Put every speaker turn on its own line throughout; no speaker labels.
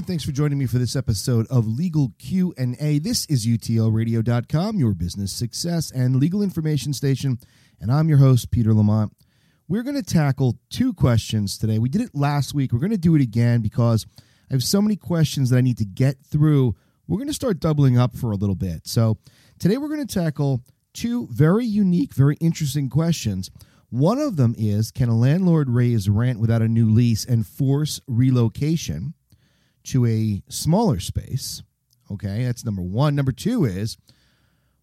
And thanks for joining me for this episode of Legal Q&A. This is utlradio.com, your business success and legal information station, and I'm your host, Peter Lamont. We're going to tackle two questions today. We did it last week. We're going to do it again because I have so many questions that I need to get through. We're going to start doubling up for a little bit. So today we're going to tackle two very unique, very interesting questions. One of them is Can a landlord raise rent without a new lease and force relocation? To a smaller space. Okay, that's number one. Number two is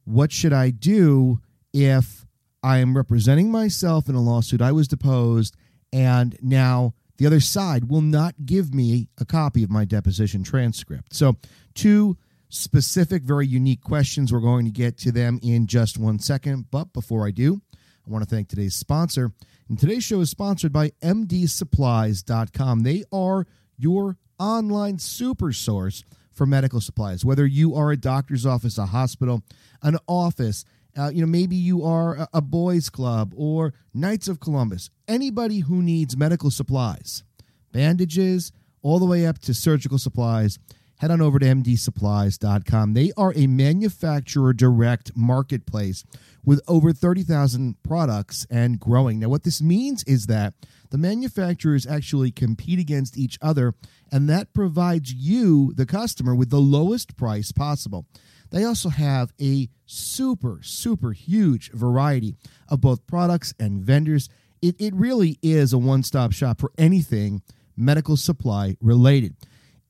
what should I do if I am representing myself in a lawsuit? I was deposed, and now the other side will not give me a copy of my deposition transcript. So, two specific, very unique questions. We're going to get to them in just one second. But before I do, I want to thank today's sponsor. And today's show is sponsored by MDSupplies.com. They are your online super source for medical supplies. Whether you are a doctor's office, a hospital, an office, uh, you know, maybe you are a, a boys' club or Knights of Columbus, anybody who needs medical supplies, bandages, all the way up to surgical supplies, head on over to mdsupplies.com. They are a manufacturer direct marketplace with over 30,000 products and growing. Now, what this means is that the manufacturers actually compete against each other, and that provides you, the customer, with the lowest price possible. They also have a super, super huge variety of both products and vendors. It, it really is a one stop shop for anything medical supply related.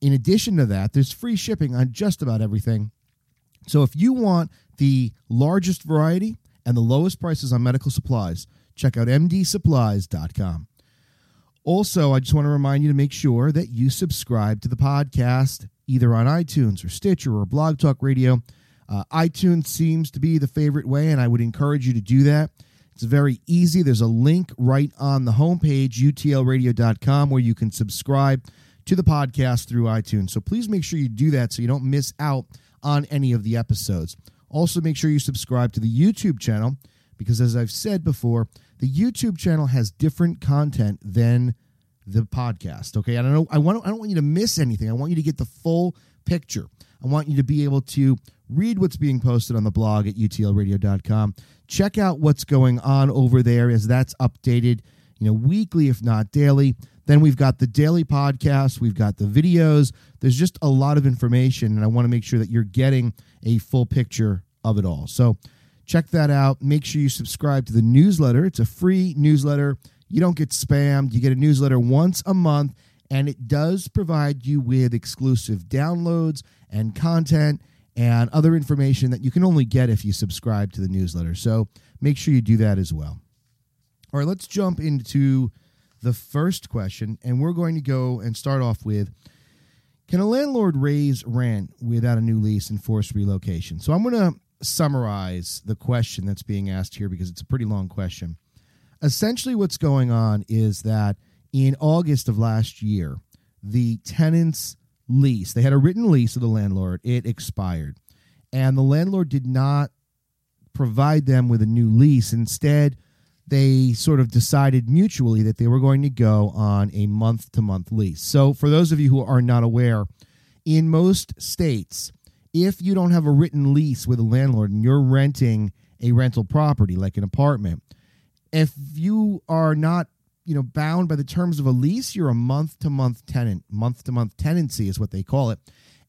In addition to that, there's free shipping on just about everything. So if you want the largest variety and the lowest prices on medical supplies, check out mdsupplies.com. Also, I just want to remind you to make sure that you subscribe to the podcast either on iTunes or Stitcher or Blog Talk Radio. Uh, iTunes seems to be the favorite way, and I would encourage you to do that. It's very easy. There's a link right on the homepage, utlradio.com, where you can subscribe to the podcast through iTunes. So please make sure you do that so you don't miss out on any of the episodes. Also, make sure you subscribe to the YouTube channel because, as I've said before, the YouTube channel has different content than the podcast. Okay, I don't know. I want. I don't want you to miss anything. I want you to get the full picture. I want you to be able to read what's being posted on the blog at utlradio.com. Check out what's going on over there as that's updated, you know, weekly if not daily. Then we've got the daily podcast, we've got the videos. There's just a lot of information and I want to make sure that you're getting a full picture of it all. So, check that out. Make sure you subscribe to the newsletter. It's a free newsletter. You don't get spammed. You get a newsletter once a month and it does provide you with exclusive downloads and content and other information that you can only get if you subscribe to the newsletter. So make sure you do that as well. All right, let's jump into the first question, and we're going to go and start off with Can a landlord raise rent without a new lease and force relocation? So I'm going to summarize the question that's being asked here because it's a pretty long question. Essentially, what's going on is that in August of last year, the tenants lease. They had a written lease of the landlord. It expired. And the landlord did not provide them with a new lease. Instead, they sort of decided mutually that they were going to go on a month to month lease. So, for those of you who are not aware, in most states, if you don't have a written lease with a landlord and you're renting a rental property like an apartment, if you are not you know bound by the terms of a lease you're a month to month tenant. Month to month tenancy is what they call it.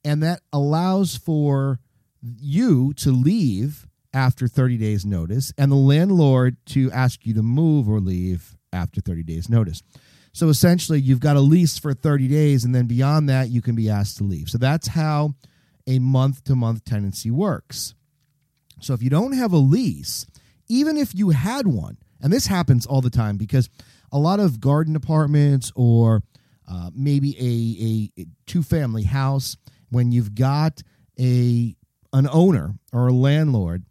And that allows for you to leave after 30 days notice and the landlord to ask you to move or leave after 30 days notice. So essentially you've got a lease for 30 days and then beyond that you can be asked to leave. So that's how a month to month tenancy works. So if you don't have a lease, even if you had one, and this happens all the time because a lot of garden apartments or uh, maybe a, a two family house, when you've got a an owner or a landlord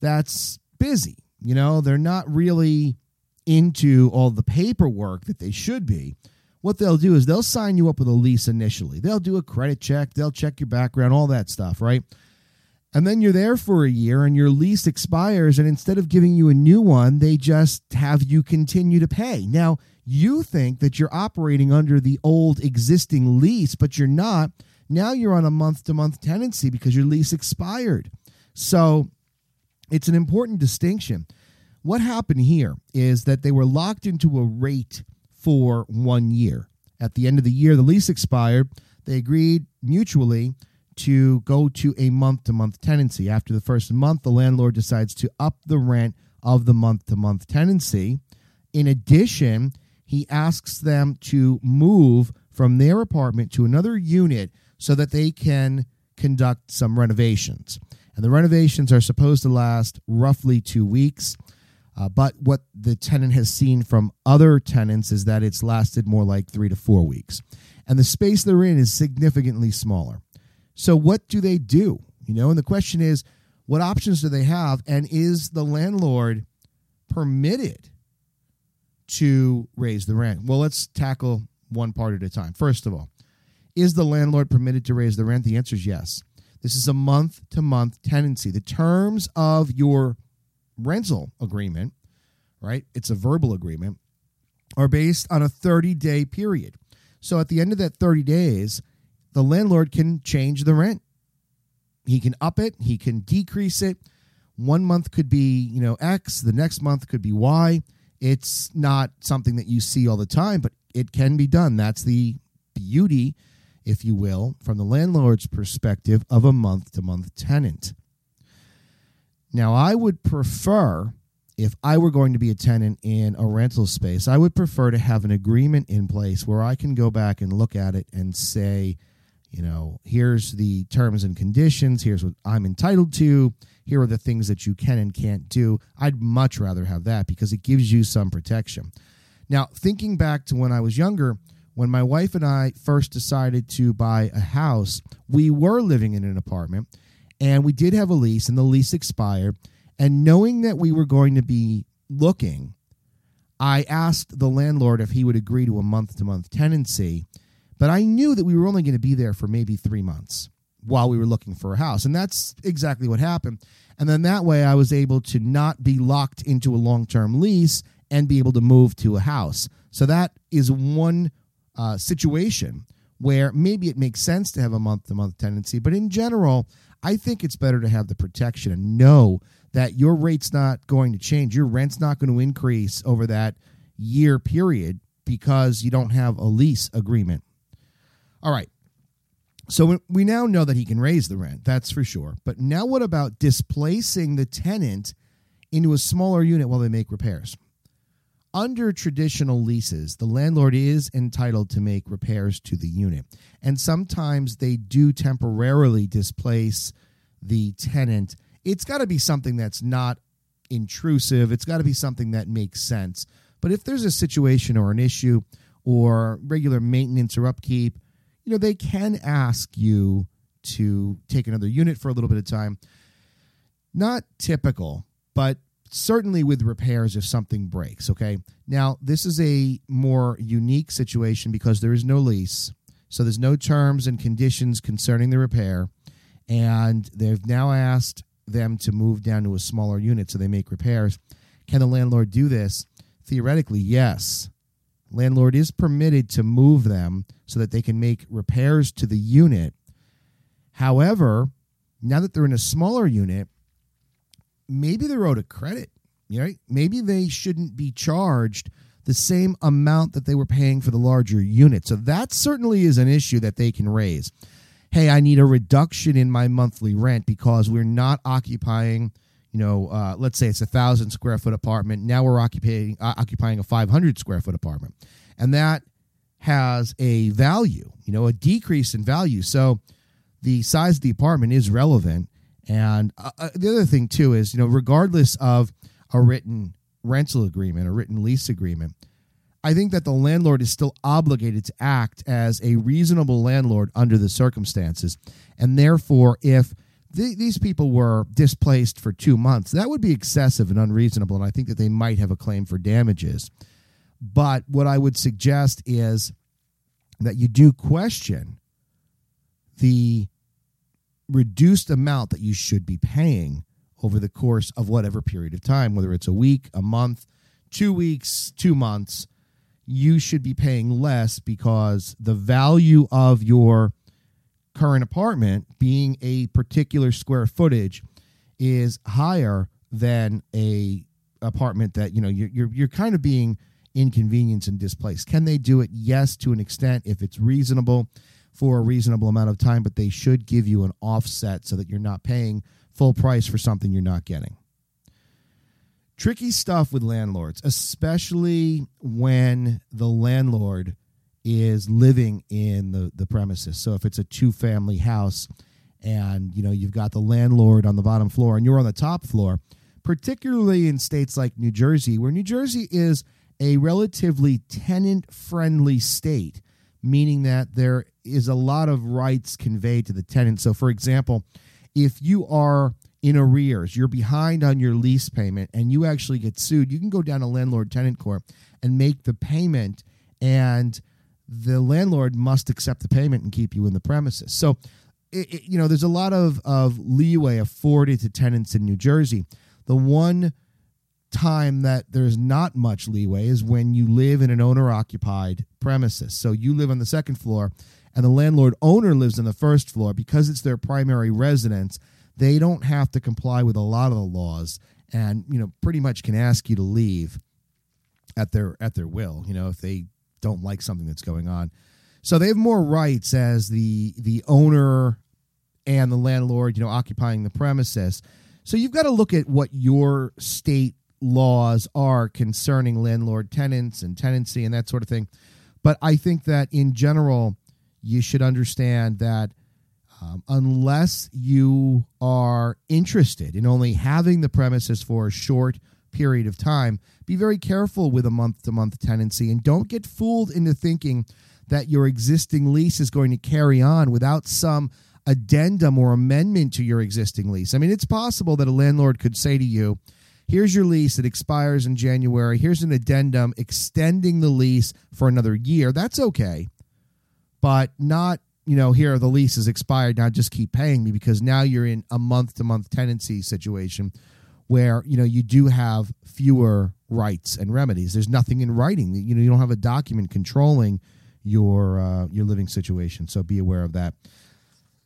that's busy, you know, they're not really into all the paperwork that they should be. What they'll do is they'll sign you up with a lease initially. They'll do a credit check, they'll check your background, all that stuff, right? And then you're there for a year and your lease expires, and instead of giving you a new one, they just have you continue to pay. Now, you think that you're operating under the old existing lease, but you're not. Now you're on a month to month tenancy because your lease expired. So it's an important distinction. What happened here is that they were locked into a rate for one year. At the end of the year, the lease expired. They agreed mutually to go to a month to month tenancy. After the first month, the landlord decides to up the rent of the month to month tenancy. In addition, he asks them to move from their apartment to another unit so that they can conduct some renovations. And the renovations are supposed to last roughly two weeks. Uh, but what the tenant has seen from other tenants is that it's lasted more like three to four weeks. And the space they're in is significantly smaller. So, what do they do? You know, and the question is, what options do they have? And is the landlord permitted to raise the rent? Well, let's tackle one part at a time. First of all, is the landlord permitted to raise the rent? The answer is yes. This is a month to month tenancy. The terms of your rental agreement, right? It's a verbal agreement, are based on a 30 day period. So at the end of that 30 days, the landlord can change the rent. He can up it, he can decrease it. One month could be, you know, X, the next month could be Y. It's not something that you see all the time, but it can be done. That's the beauty, if you will, from the landlord's perspective of a month to month tenant. Now, I would prefer, if I were going to be a tenant in a rental space, I would prefer to have an agreement in place where I can go back and look at it and say, you know, here's the terms and conditions, here's what I'm entitled to, here are the things that you can and can't do. I'd much rather have that because it gives you some protection. Now, thinking back to when I was younger, when my wife and I first decided to buy a house, we were living in an apartment and we did have a lease, and the lease expired. And knowing that we were going to be looking, I asked the landlord if he would agree to a month to month tenancy. But I knew that we were only going to be there for maybe three months while we were looking for a house. And that's exactly what happened. And then that way I was able to not be locked into a long term lease and be able to move to a house. So that is one uh, situation where maybe it makes sense to have a month to month tenancy. But in general, I think it's better to have the protection and know that your rate's not going to change. Your rent's not going to increase over that year period because you don't have a lease agreement. All right. So we now know that he can raise the rent, that's for sure. But now what about displacing the tenant into a smaller unit while they make repairs? Under traditional leases, the landlord is entitled to make repairs to the unit. And sometimes they do temporarily displace the tenant. It's got to be something that's not intrusive, it's got to be something that makes sense. But if there's a situation or an issue or regular maintenance or upkeep, you know, they can ask you to take another unit for a little bit of time. Not typical, but certainly with repairs if something breaks. Okay. Now, this is a more unique situation because there is no lease. So there's no terms and conditions concerning the repair. And they've now asked them to move down to a smaller unit so they make repairs. Can the landlord do this? Theoretically, yes. Landlord is permitted to move them so that they can make repairs to the unit. However, now that they're in a smaller unit, maybe they're owed a credit. Right? Maybe they shouldn't be charged the same amount that they were paying for the larger unit. So that certainly is an issue that they can raise. Hey, I need a reduction in my monthly rent because we're not occupying, you know, uh, let's say it's a thousand square foot apartment. Now we're occupying uh, occupying a five hundred square foot apartment, and that has a value, you know, a decrease in value. So the size of the apartment is relevant. And uh, uh, the other thing too is, you know, regardless of a written rental agreement, a written lease agreement, I think that the landlord is still obligated to act as a reasonable landlord under the circumstances. And therefore, if th- these people were displaced for two months, that would be excessive and unreasonable. And I think that they might have a claim for damages. But what I would suggest is that you do question the reduced amount that you should be paying over the course of whatever period of time, whether it's a week, a month, two weeks, two months you should be paying less because the value of your current apartment being a particular square footage is higher than a apartment that you know you're you're, you're kind of being inconvenienced and displaced. Can they do it? Yes to an extent if it's reasonable for a reasonable amount of time but they should give you an offset so that you're not paying full price for something you're not getting tricky stuff with landlords, especially when the landlord is living in the, the premises. So if it's a two family house and you know you've got the landlord on the bottom floor and you're on the top floor, particularly in states like New Jersey, where New Jersey is a relatively tenant friendly state, meaning that there is a lot of rights conveyed to the tenant. So for example, if you are in arrears, you're behind on your lease payment, and you actually get sued, you can go down to landlord tenant court and make the payment, and the landlord must accept the payment and keep you in the premises. So, it, it, you know, there's a lot of, of leeway afforded to tenants in New Jersey. The one time that there's not much leeway is when you live in an owner occupied premises. So you live on the second floor and the landlord owner lives on the first floor because it's their primary residence they don't have to comply with a lot of the laws and you know pretty much can ask you to leave at their at their will you know if they don't like something that's going on. So they have more rights as the the owner and the landlord you know occupying the premises. So you've got to look at what your state laws are concerning landlord tenants and tenancy and that sort of thing. But i think that in general you should understand that um, unless you are interested in only having the premises for a short period of time, be very careful with a month to month tenancy and don't get fooled into thinking that your existing lease is going to carry on without some addendum or amendment to your existing lease. I mean, it's possible that a landlord could say to you, Here's your lease. It expires in January. Here's an addendum extending the lease for another year. That's okay, but not you know, here the lease is expired now, just keep paying me because now you're in a month to month tenancy situation where, you know, you do have fewer rights and remedies. There's nothing in writing. You know, you don't have a document controlling your uh, your living situation. So be aware of that.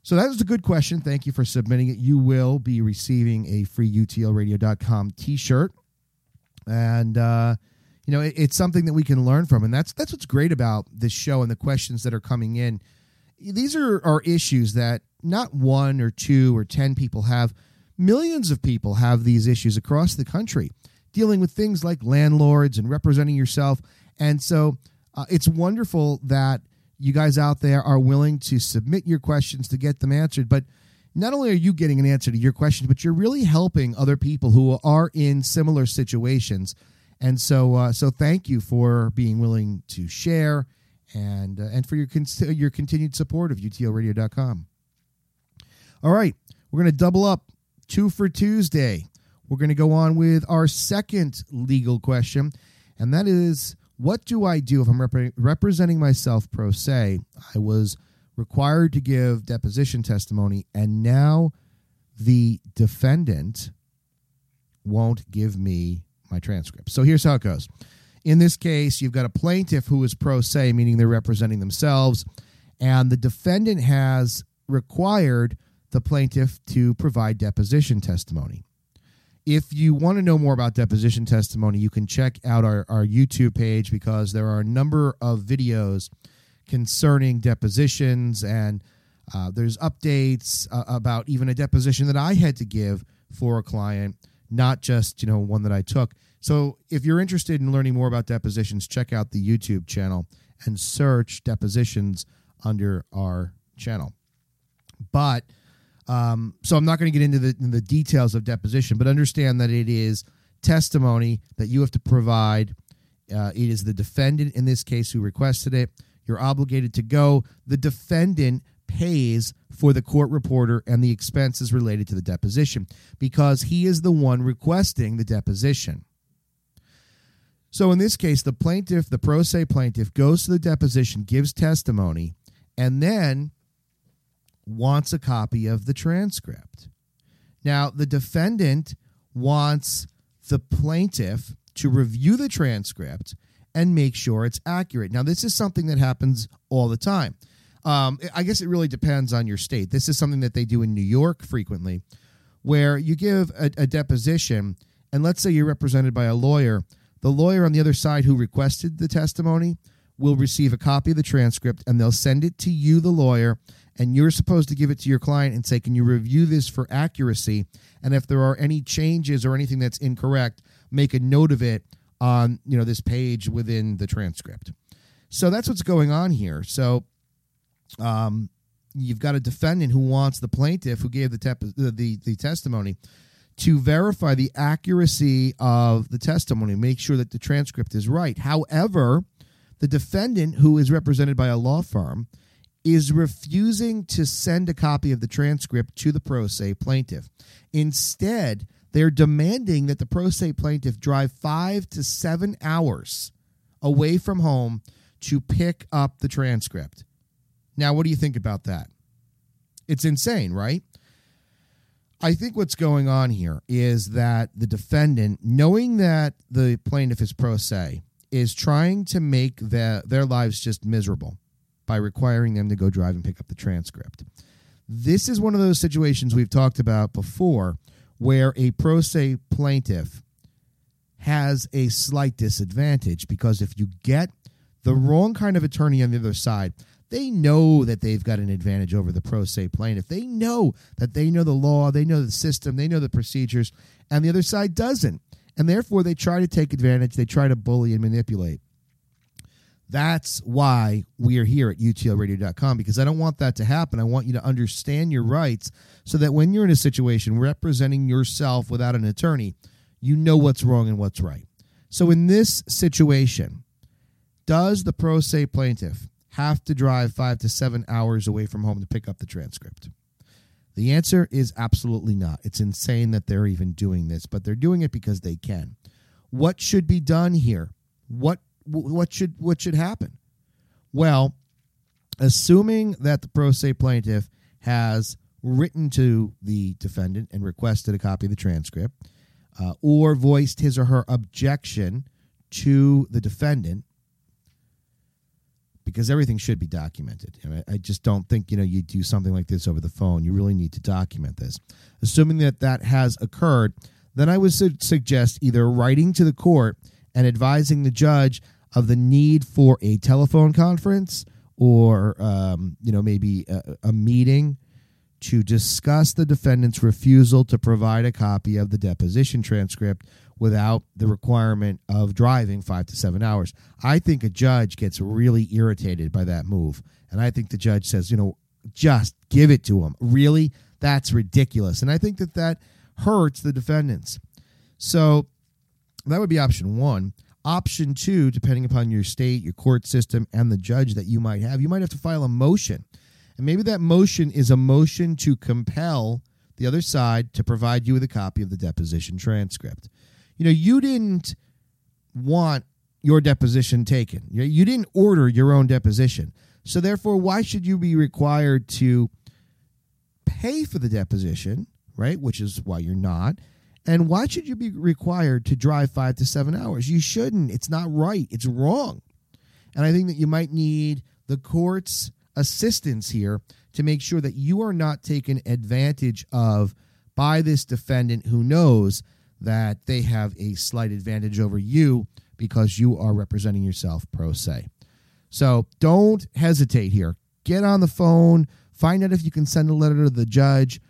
So that was a good question. Thank you for submitting it. You will be receiving a free utlradio.com t-shirt. And uh, you know, it, it's something that we can learn from and that's that's what's great about this show and the questions that are coming in these are, are issues that not one or two or 10 people have. Millions of people have these issues across the country, dealing with things like landlords and representing yourself. And so uh, it's wonderful that you guys out there are willing to submit your questions to get them answered. But not only are you getting an answer to your questions, but you're really helping other people who are in similar situations. And so, uh, so thank you for being willing to share and uh, and for your con- your continued support of utlradio.com. All right, we're going to double up two for Tuesday. We're going to go on with our second legal question, and that is what do I do if I'm rep- representing myself pro se? I was required to give deposition testimony, and now the defendant won't give me my transcript. So here's how it goes. In this case, you've got a plaintiff who is pro se, meaning they're representing themselves, and the defendant has required the plaintiff to provide deposition testimony. If you want to know more about deposition testimony, you can check out our, our YouTube page because there are a number of videos concerning depositions and uh, there's updates uh, about even a deposition that I had to give for a client, not just you know one that I took. So if you're interested in learning more about depositions, check out the YouTube channel and search depositions under our channel. But um, so I'm not going to get into the, the details of deposition, but understand that it is testimony that you have to provide. Uh, it is the defendant in this case who requested it. You're obligated to go. The defendant pays for the court reporter and the expenses related to the deposition because he is the one requesting the deposition. So in this case, the plaintiff, the pro se plaintiff, goes to the deposition, gives testimony, and then wants a copy of the transcript. Now, the defendant wants the plaintiff to review the transcript and make sure it's accurate. Now, this is something that happens all the time. Um, I guess it really depends on your state. This is something that they do in New York frequently, where you give a, a deposition, and let's say you're represented by a lawyer. The lawyer on the other side who requested the testimony will receive a copy of the transcript and they'll send it to you, the lawyer, and you're supposed to give it to your client and say, Can you review this for accuracy? And if there are any changes or anything that's incorrect, make a note of it on you know this page within the transcript. So that's what's going on here. So um, you've got a defendant who wants the plaintiff who gave the, tep- the, the, the testimony to verify the accuracy of the testimony, make sure that the transcript is right. However, the defendant, who is represented by a law firm, is refusing to send a copy of the transcript to the pro se plaintiff. Instead, they're demanding that the pro se plaintiff drive five to seven hours away from home to pick up the transcript. Now, what do you think about that? It's insane, right? I think what's going on here is that the defendant, knowing that the plaintiff is pro se, is trying to make the, their lives just miserable by requiring them to go drive and pick up the transcript. This is one of those situations we've talked about before where a pro se plaintiff has a slight disadvantage because if you get the wrong kind of attorney on the other side, they know that they've got an advantage over the pro se plaintiff. They know that they know the law, they know the system, they know the procedures, and the other side doesn't. And therefore, they try to take advantage, they try to bully and manipulate. That's why we are here at utlradio.com because I don't want that to happen. I want you to understand your rights so that when you're in a situation representing yourself without an attorney, you know what's wrong and what's right. So in this situation, does the pro se plaintiff have to drive five to seven hours away from home to pick up the transcript? The answer is absolutely not. It's insane that they're even doing this, but they're doing it because they can. What should be done here? What what should what should happen? Well, assuming that the pro se plaintiff has written to the defendant and requested a copy of the transcript, uh, or voiced his or her objection to the defendant, because everything should be documented. I, mean, I, just don't think you know you do something like this over the phone. You really need to document this. Assuming that that has occurred, then I would su- suggest either writing to the court and advising the judge of the need for a telephone conference or um, you know maybe a, a meeting to discuss the defendant's refusal to provide a copy of the deposition transcript without the requirement of driving five to seven hours. I think a judge gets really irritated by that move. And I think the judge says, you know, just give it to him. Really? That's ridiculous. And I think that that hurts the defendants. So that would be option one. Option two, depending upon your state, your court system, and the judge that you might have, you might have to file a motion. And maybe that motion is a motion to compel the other side to provide you with a copy of the deposition transcript. You know, you didn't want your deposition taken, you didn't order your own deposition. So, therefore, why should you be required to pay for the deposition, right? Which is why you're not and why should you be required to drive five to seven hours? You shouldn't. It's not right. It's wrong. And I think that you might need the court's assistance here to make sure that you are not taken advantage of by this defendant who knows that they have a slight advantage over you because you are representing yourself pro se. So don't hesitate here. Get on the phone, find out if you can send a letter to the judge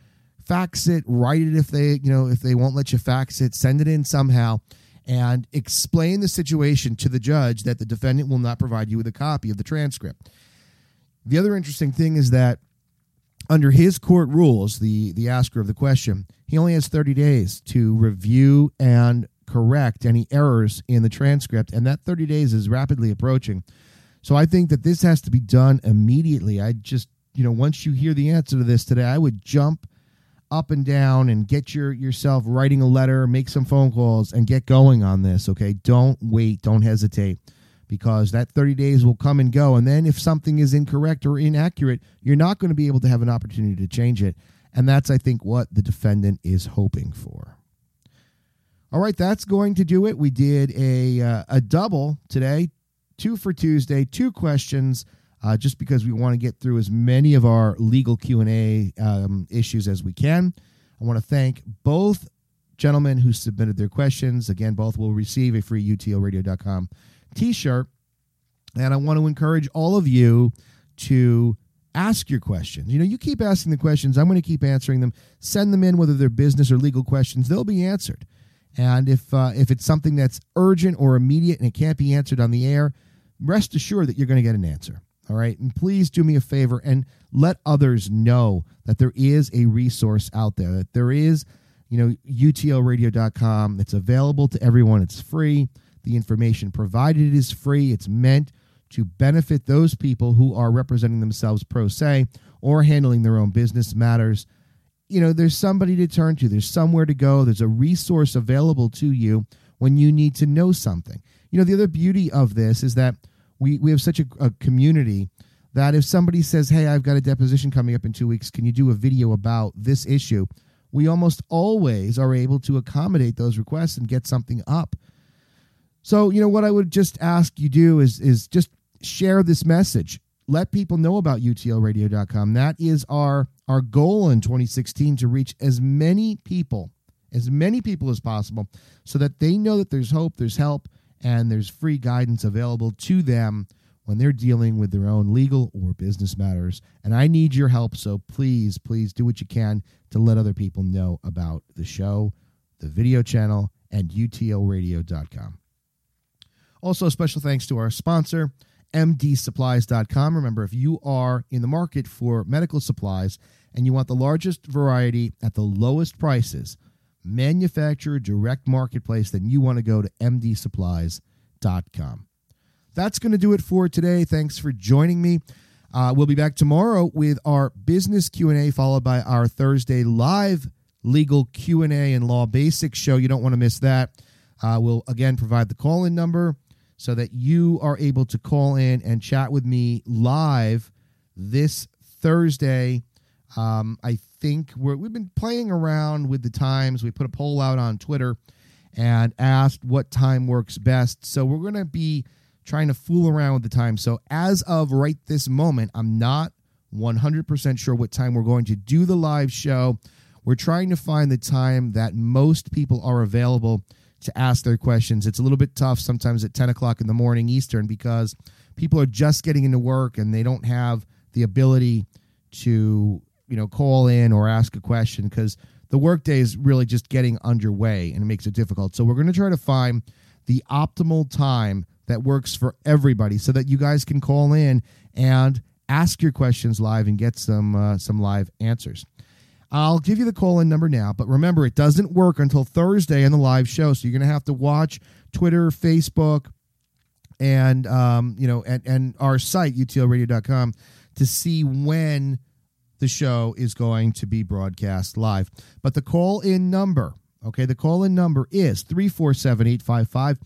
fax it, write it if they, you know, if they won't let you fax it, send it in somehow and explain the situation to the judge that the defendant will not provide you with a copy of the transcript. The other interesting thing is that under his court rules, the the asker of the question, he only has 30 days to review and correct any errors in the transcript, and that 30 days is rapidly approaching. So I think that this has to be done immediately. I just, you know, once you hear the answer to this today, I would jump up and down and get your yourself writing a letter, make some phone calls and get going on this, okay? Don't wait, don't hesitate because that 30 days will come and go and then if something is incorrect or inaccurate, you're not going to be able to have an opportunity to change it. And that's I think what the defendant is hoping for. All right, that's going to do it. We did a uh, a double today, two for Tuesday, two questions, uh, just because we want to get through as many of our legal Q and A um, issues as we can. I want to thank both gentlemen who submitted their questions. Again, both will receive a free utlradio.com T-shirt, and I want to encourage all of you to ask your questions. You know, you keep asking the questions. I'm going to keep answering them. Send them in, whether they're business or legal questions. They'll be answered. And if uh, if it's something that's urgent or immediate and it can't be answered on the air, rest assured that you're going to get an answer. All right. And please do me a favor and let others know that there is a resource out there, that there is, you know, utlradio.com. It's available to everyone. It's free. The information provided is free. It's meant to benefit those people who are representing themselves pro se or handling their own business matters you know, there's somebody to turn to, there's somewhere to go, there's a resource available to you when you need to know something. You know, the other beauty of this is that we, we have such a, a community that if somebody says, Hey, I've got a deposition coming up in two weeks, can you do a video about this issue? We almost always are able to accommodate those requests and get something up. So, you know, what I would just ask you do is is just share this message. Let people know about utlradio.com. That is our our goal in 2016 to reach as many people, as many people as possible, so that they know that there's hope, there's help, and there's free guidance available to them when they're dealing with their own legal or business matters. And I need your help, so please, please do what you can to let other people know about the show, the video channel, and utlradio.com. Also, special thanks to our sponsor, mdsupplies.com. Remember, if you are in the market for medical supplies and you want the largest variety at the lowest prices, manufacturer direct marketplace, then you want to go to mdsupplies.com. That's going to do it for today. Thanks for joining me. Uh, we'll be back tomorrow with our business Q&A followed by our Thursday live legal Q&A and law basics show. You don't want to miss that. Uh, we'll again provide the call-in number so that you are able to call in and chat with me live this Thursday um, I think we have been playing around with the times. We put a poll out on Twitter and asked what time works best. So we're going to be trying to fool around with the time. So as of right this moment, I'm not 100% sure what time we're going to do the live show. We're trying to find the time that most people are available to ask their questions. It's a little bit tough sometimes at 10 o'clock in the morning Eastern because people are just getting into work and they don't have the ability to you know call in or ask a question because the workday is really just getting underway and it makes it difficult. So we're going to try to find the optimal time that works for everybody so that you guys can call in and ask your questions live and get some uh, some live answers. I'll give you the call in number now, but remember it doesn't work until Thursday in the live show, so you're going to have to watch Twitter, Facebook, and um, you know, and, and our site utlradio.com to see when the show is going to be broadcast live. But the call in number, okay, the call in number is 347 855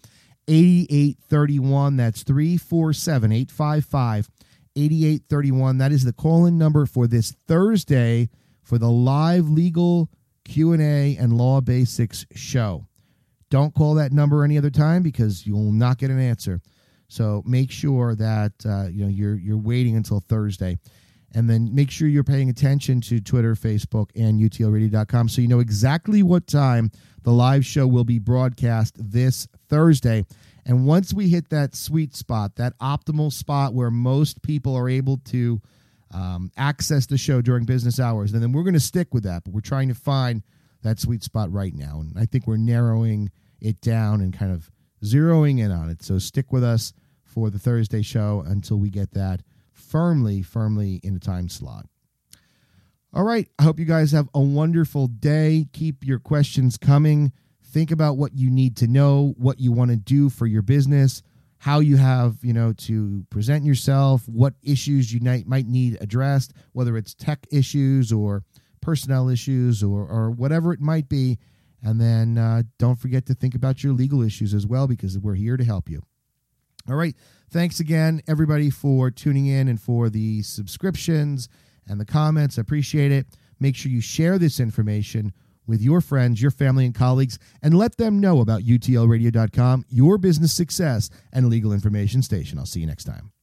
8831. That's 347 855 8831. That is the call in number for this Thursday for the live legal Q&A and law basics show. Don't call that number any other time because you'll not get an answer. So make sure that uh, you know you're you're waiting until Thursday and then make sure you're paying attention to Twitter, Facebook, and utlradio.com so you know exactly what time the live show will be broadcast this Thursday. And once we hit that sweet spot, that optimal spot where most people are able to um, access the show during business hours, and then we're going to stick with that. But we're trying to find that sweet spot right now. And I think we're narrowing it down and kind of zeroing in on it. So stick with us for the Thursday show until we get that firmly, firmly in a time slot. All right. I hope you guys have a wonderful day. Keep your questions coming. Think about what you need to know, what you want to do for your business, how you have, you know, to present yourself, what issues you might, need addressed, whether it's tech issues or personnel issues or, or whatever it might be. And then uh, don't forget to think about your legal issues as well because we're here to help you. All right. Thanks again, everybody, for tuning in and for the subscriptions and the comments. I appreciate it. Make sure you share this information with your friends, your family, and colleagues, and let them know about UTLradio.com, your business success and legal information station. I'll see you next time.